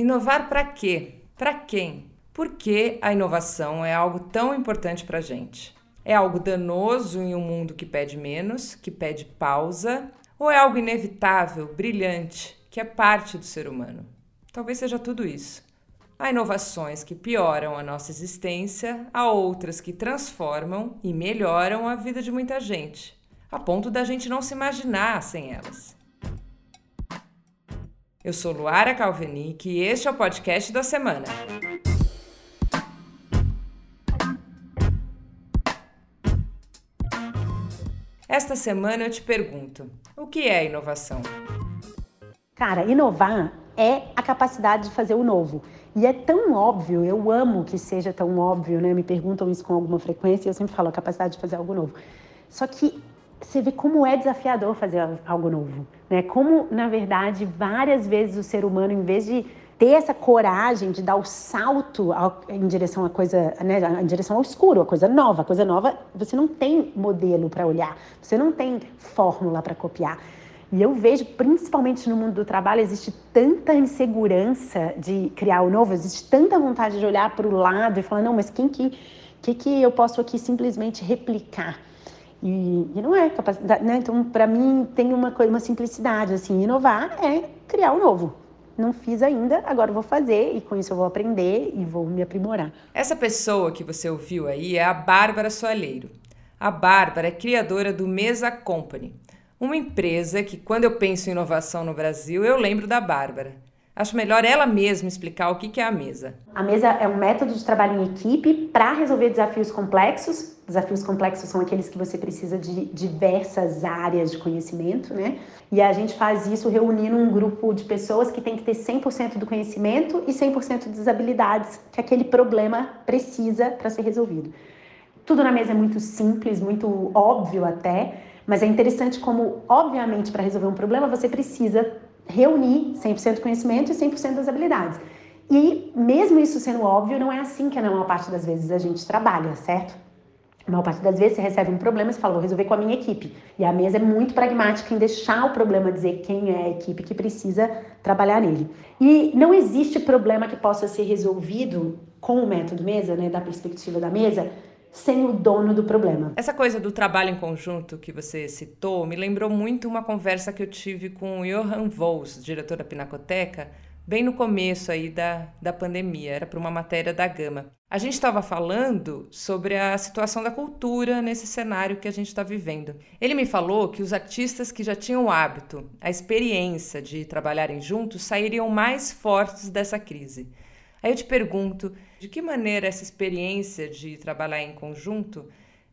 Inovar para quê? Para quem? Por que a inovação é algo tão importante para a gente? É algo danoso em um mundo que pede menos, que pede pausa? Ou é algo inevitável, brilhante, que é parte do ser humano? Talvez seja tudo isso. Há inovações que pioram a nossa existência, há outras que transformam e melhoram a vida de muita gente, a ponto da gente não se imaginar sem elas. Eu sou Luara Calvenic e este é o podcast da semana. Esta semana eu te pergunto: o que é inovação? Cara, inovar é a capacidade de fazer o novo. E é tão óbvio, eu amo que seja tão óbvio, né? Me perguntam isso com alguma frequência e eu sempre falo a capacidade de fazer algo novo. Só que você vê como é desafiador fazer algo novo, né? Como, na verdade, várias vezes o ser humano, em vez de ter essa coragem de dar o salto ao, em direção à coisa, né, em direção ao escuro, a coisa nova, a coisa nova, você não tem modelo para olhar, você não tem fórmula para copiar. E eu vejo, principalmente no mundo do trabalho, existe tanta insegurança de criar o novo, existe tanta vontade de olhar para o lado e falar, não, mas quem que, que, que eu posso aqui simplesmente replicar? E, e não é capacidade, né? Então, para mim, tem uma, coisa, uma simplicidade, assim, inovar é criar o novo não fiz ainda, agora vou fazer e com isso eu vou aprender e vou me aprimorar. Essa pessoa que você ouviu aí é a Bárbara Soalheiro. A Bárbara é criadora do Mesa Company, uma empresa que, quando eu penso em inovação no Brasil, eu lembro da Bárbara. Acho melhor ela mesma explicar o que é a mesa. A mesa é um método de trabalho em equipe para resolver desafios complexos. Desafios complexos são aqueles que você precisa de diversas áreas de conhecimento, né? E a gente faz isso reunindo um grupo de pessoas que tem que ter 100% do conhecimento e 100% das habilidades que aquele problema precisa para ser resolvido. Tudo na mesa é muito simples, muito óbvio até, mas é interessante como, obviamente, para resolver um problema você precisa reunir 100% do conhecimento e 100% das habilidades. E mesmo isso sendo óbvio, não é assim que na maior parte das vezes a gente trabalha, certo? A maior parte das vezes você recebe um problema e fala, vou resolver com a minha equipe. E a mesa é muito pragmática em deixar o problema dizer quem é a equipe que precisa trabalhar nele. E não existe problema que possa ser resolvido com o método mesa, né, da perspectiva da mesa, sem o dono do problema. Essa coisa do trabalho em conjunto que você citou me lembrou muito uma conversa que eu tive com o Johan Vols, diretor da Pinacoteca, bem no começo aí da, da pandemia, era para uma matéria da Gama. A gente estava falando sobre a situação da cultura nesse cenário que a gente está vivendo. Ele me falou que os artistas que já tinham o hábito, a experiência de trabalharem juntos, sairiam mais fortes dessa crise. Aí eu te pergunto, de que maneira essa experiência de trabalhar em conjunto,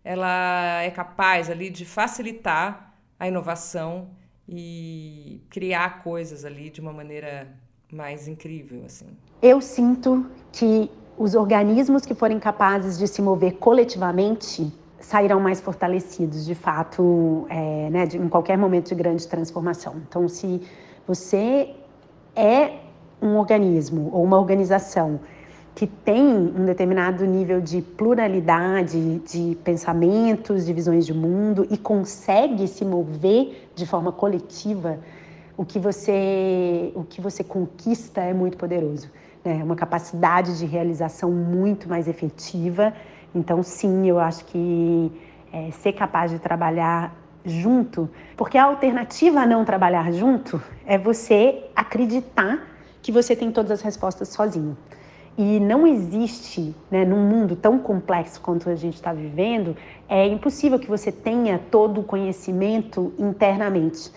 ela é capaz ali de facilitar a inovação e criar coisas ali de uma maneira mais incrível assim. Eu sinto que os organismos que forem capazes de se mover coletivamente sairão mais fortalecidos, de fato, é, né, de, em qualquer momento de grande transformação. Então, se você é um organismo ou uma organização que tem um determinado nível de pluralidade de pensamentos, de visões de mundo e consegue se mover de forma coletiva, o que você, o que você conquista é muito poderoso. Né? É uma capacidade de realização muito mais efetiva. Então, sim, eu acho que é, ser capaz de trabalhar junto, porque a alternativa a não trabalhar junto é você acreditar que você tem todas as respostas sozinho. E não existe, né, num mundo tão complexo quanto a gente está vivendo, é impossível que você tenha todo o conhecimento internamente.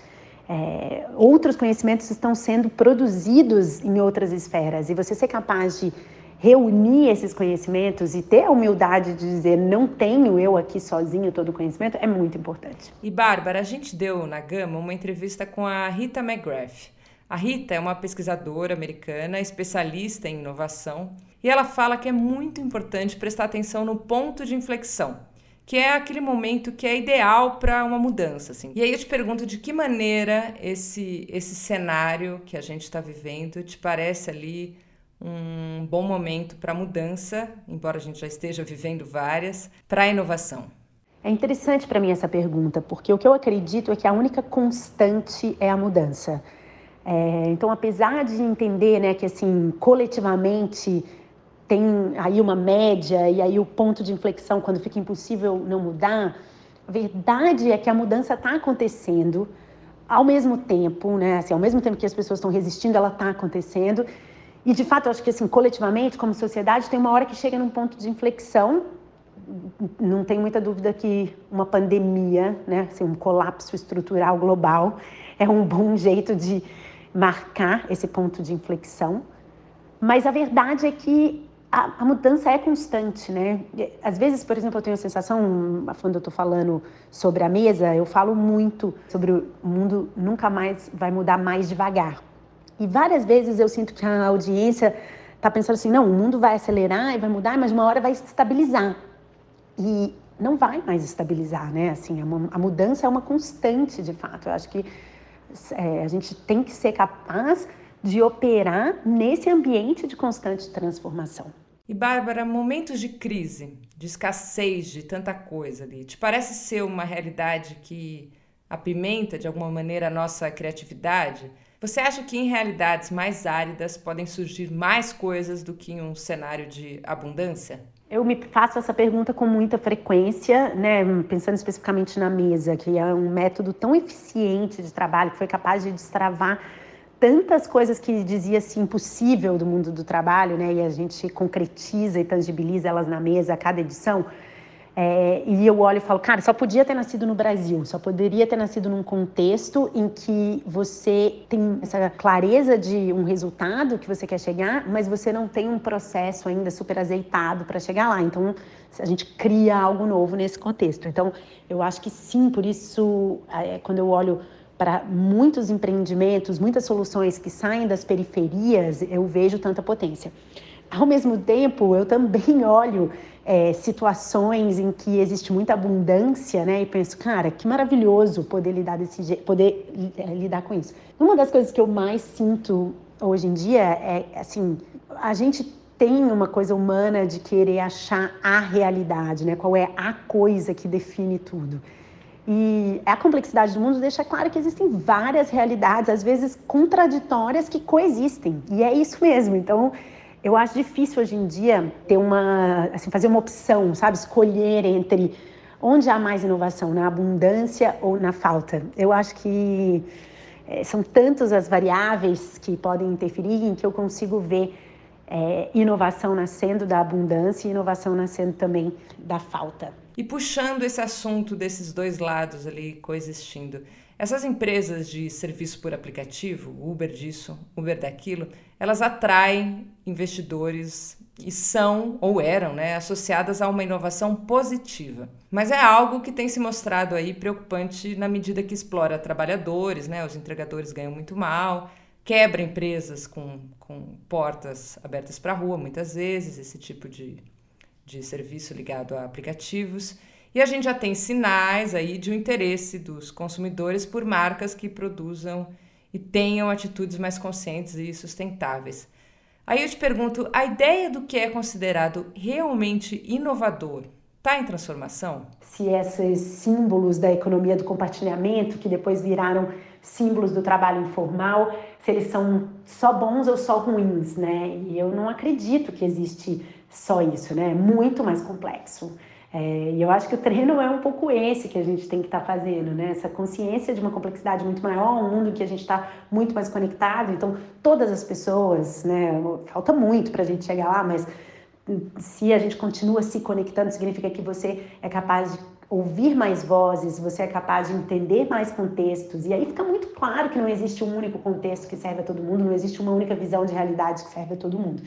É, outros conhecimentos estão sendo produzidos em outras esferas e você ser capaz de reunir esses conhecimentos e ter a humildade de dizer não tenho eu aqui sozinho todo o conhecimento é muito importante. E Bárbara, a gente deu na Gama uma entrevista com a Rita McGrath. A Rita é uma pesquisadora americana, especialista em inovação, e ela fala que é muito importante prestar atenção no ponto de inflexão, que é aquele momento que é ideal para uma mudança. Assim. E aí eu te pergunto de que maneira esse, esse cenário que a gente está vivendo te parece ali um bom momento para mudança, embora a gente já esteja vivendo várias, para a inovação. É interessante para mim essa pergunta, porque o que eu acredito é que a única constante é a mudança. É, então, apesar de entender né, que assim coletivamente tem aí uma média e aí o ponto de inflexão quando fica impossível não mudar, a verdade é que a mudança está acontecendo ao mesmo tempo, né? Assim, ao mesmo tempo que as pessoas estão resistindo, ela está acontecendo. E de fato, eu acho que assim, coletivamente, como sociedade, tem uma hora que chega num ponto de inflexão. Não tem muita dúvida que uma pandemia, né, assim, um colapso estrutural global, é um bom jeito de marcar esse ponto de inflexão. Mas a verdade é que a, a, mudança é constante, né? Às vezes, por exemplo, eu tenho a sensação, quando eu estou falando sobre a mesa, eu falo muito sobre o mundo nunca mais vai mudar mais devagar. E várias vezes eu sinto que a audiência está pensando assim, não, o mundo vai acelerar e vai mudar, mas uma hora vai se estabilizar. E não vai mais estabilizar, né? Assim, a, a mudança é uma constante, de fato. Eu acho que é, a gente tem que ser capaz de operar nesse ambiente de constante transformação. E Bárbara, momentos de crise, de escassez de tanta coisa ali, te parece ser uma realidade que apimenta de alguma maneira a nossa criatividade? Você acha que em realidades mais áridas podem surgir mais coisas do que em um cenário de abundância? Eu me faço essa pergunta com muita frequência, né? pensando especificamente na mesa, que é um método tão eficiente de trabalho que foi capaz de destravar tantas coisas que dizia-se impossível do mundo do trabalho, né? E a gente concretiza e tangibiliza elas na mesa a cada edição. É, e eu olho e falo, cara, só podia ter nascido no Brasil, só poderia ter nascido num contexto em que você tem essa clareza de um resultado que você quer chegar, mas você não tem um processo ainda super azeitado para chegar lá. Então, a gente cria algo novo nesse contexto. Então, eu acho que sim, por isso, é, quando eu olho para muitos empreendimentos, muitas soluções que saem das periferias, eu vejo tanta potência. Ao mesmo tempo, eu também olho é, situações em que existe muita abundância, né? E penso, cara, que maravilhoso poder lidar desse jeito, poder é, lidar com isso. Uma das coisas que eu mais sinto hoje em dia é assim, a gente tem uma coisa humana de querer achar a realidade, né? Qual é a coisa que define tudo. E a complexidade do mundo deixa claro que existem várias realidades, às vezes contraditórias, que coexistem. E é isso mesmo. Então, eu acho difícil hoje em dia ter uma, assim, fazer uma opção, sabe? Escolher entre onde há mais inovação, na abundância ou na falta. Eu acho que é, são tantas as variáveis que podem interferir em que eu consigo ver é, inovação nascendo da abundância e inovação nascendo também da falta. E puxando esse assunto desses dois lados ali coexistindo, essas empresas de serviço por aplicativo, Uber disso, Uber daquilo, elas atraem investidores e são ou eram né, associadas a uma inovação positiva. Mas é algo que tem se mostrado aí preocupante na medida que explora trabalhadores, né, os entregadores ganham muito mal, quebra empresas com, com portas abertas para a rua, muitas vezes, esse tipo de, de serviço ligado a aplicativos. E a gente já tem sinais aí de um interesse dos consumidores por marcas que produzam e tenham atitudes mais conscientes e sustentáveis. Aí eu te pergunto, a ideia do que é considerado realmente inovador está em transformação? Se esses símbolos da economia do compartilhamento, que depois viraram símbolos do trabalho informal, se eles são só bons ou só ruins, né? E eu não acredito que existe só isso, né? É muito mais complexo. É, e eu acho que o treino é um pouco esse que a gente tem que estar tá fazendo, né? Essa consciência de uma complexidade muito maior, um mundo que a gente está muito mais conectado. Então, todas as pessoas, né? Falta muito para a gente chegar lá, mas se a gente continua se conectando, significa que você é capaz de ouvir mais vozes, você é capaz de entender mais contextos. E aí fica muito claro que não existe um único contexto que serve a todo mundo, não existe uma única visão de realidade que serve a todo mundo.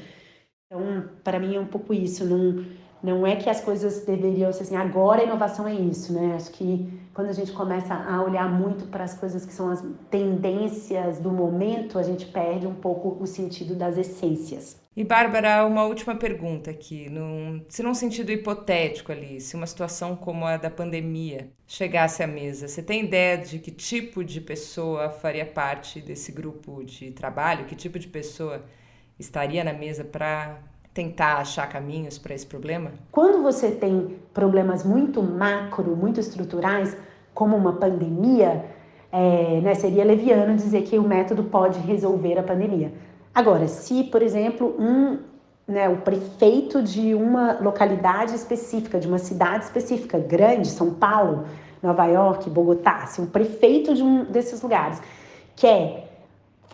Então, para mim é um pouco isso, não não é que as coisas deveriam ser assim, agora a inovação é isso, né? Acho que quando a gente começa a olhar muito para as coisas que são as tendências do momento, a gente perde um pouco o sentido das essências. E Bárbara, uma última pergunta aqui, num, se num sentido hipotético ali, se uma situação como a da pandemia chegasse à mesa, você tem ideia de que tipo de pessoa faria parte desse grupo de trabalho? Que tipo de pessoa estaria na mesa para tentar achar caminhos para esse problema? Quando você tem problemas muito macro, muito estruturais, como uma pandemia, é, né, seria leviano dizer que o método pode resolver a pandemia. Agora, se, por exemplo, um, né, o prefeito de uma localidade específica, de uma cidade específica, grande, São Paulo, Nova York, Bogotá, se um prefeito de um desses lugares quer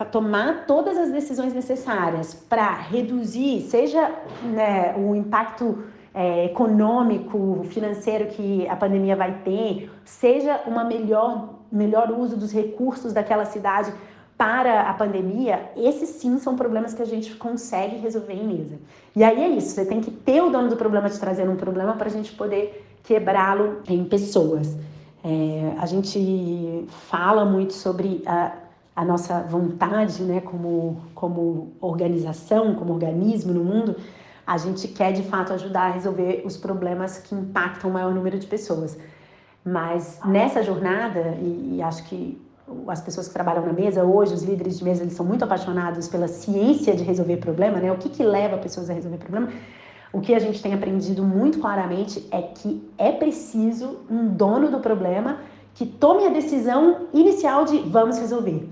tomar todas as decisões necessárias para reduzir, seja né, o impacto é, econômico, financeiro que a pandemia vai ter, seja uma melhor, melhor uso dos recursos daquela cidade para a pandemia, esses sim são problemas que a gente consegue resolver em mesa. E aí é isso, você tem que ter o dono do problema te trazendo um problema para a gente poder quebrá-lo em pessoas. É, a gente fala muito sobre a, a nossa vontade, né, como, como organização, como organismo no mundo, a gente quer de fato ajudar a resolver os problemas que impactam o maior número de pessoas. Mas nessa jornada, e, e acho que as pessoas que trabalham na mesa hoje, os líderes de mesa, eles são muito apaixonados pela ciência de resolver problema, né? O que, que leva pessoas a resolver problema? O que a gente tem aprendido muito claramente é que é preciso um dono do problema que tome a decisão inicial de vamos resolver.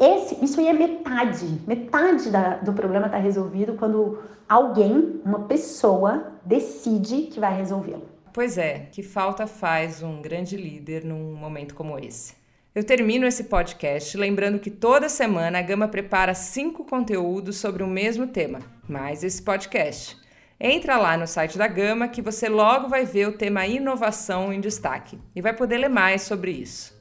Esse, isso aí é metade, metade da, do problema está resolvido quando alguém, uma pessoa, decide que vai resolvê-lo. Pois é, que falta faz um grande líder num momento como esse. Eu termino esse podcast lembrando que toda semana a Gama prepara cinco conteúdos sobre o mesmo tema, mais esse podcast. Entra lá no site da Gama que você logo vai ver o tema inovação em destaque e vai poder ler mais sobre isso.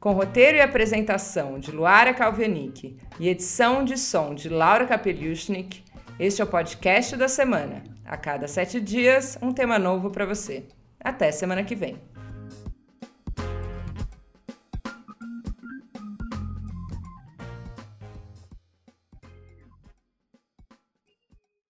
Com roteiro e apresentação de Luara Kalvenik e edição de som de Laura Kapeliushnik, este é o podcast da semana. A cada sete dias, um tema novo para você. Até semana que vem.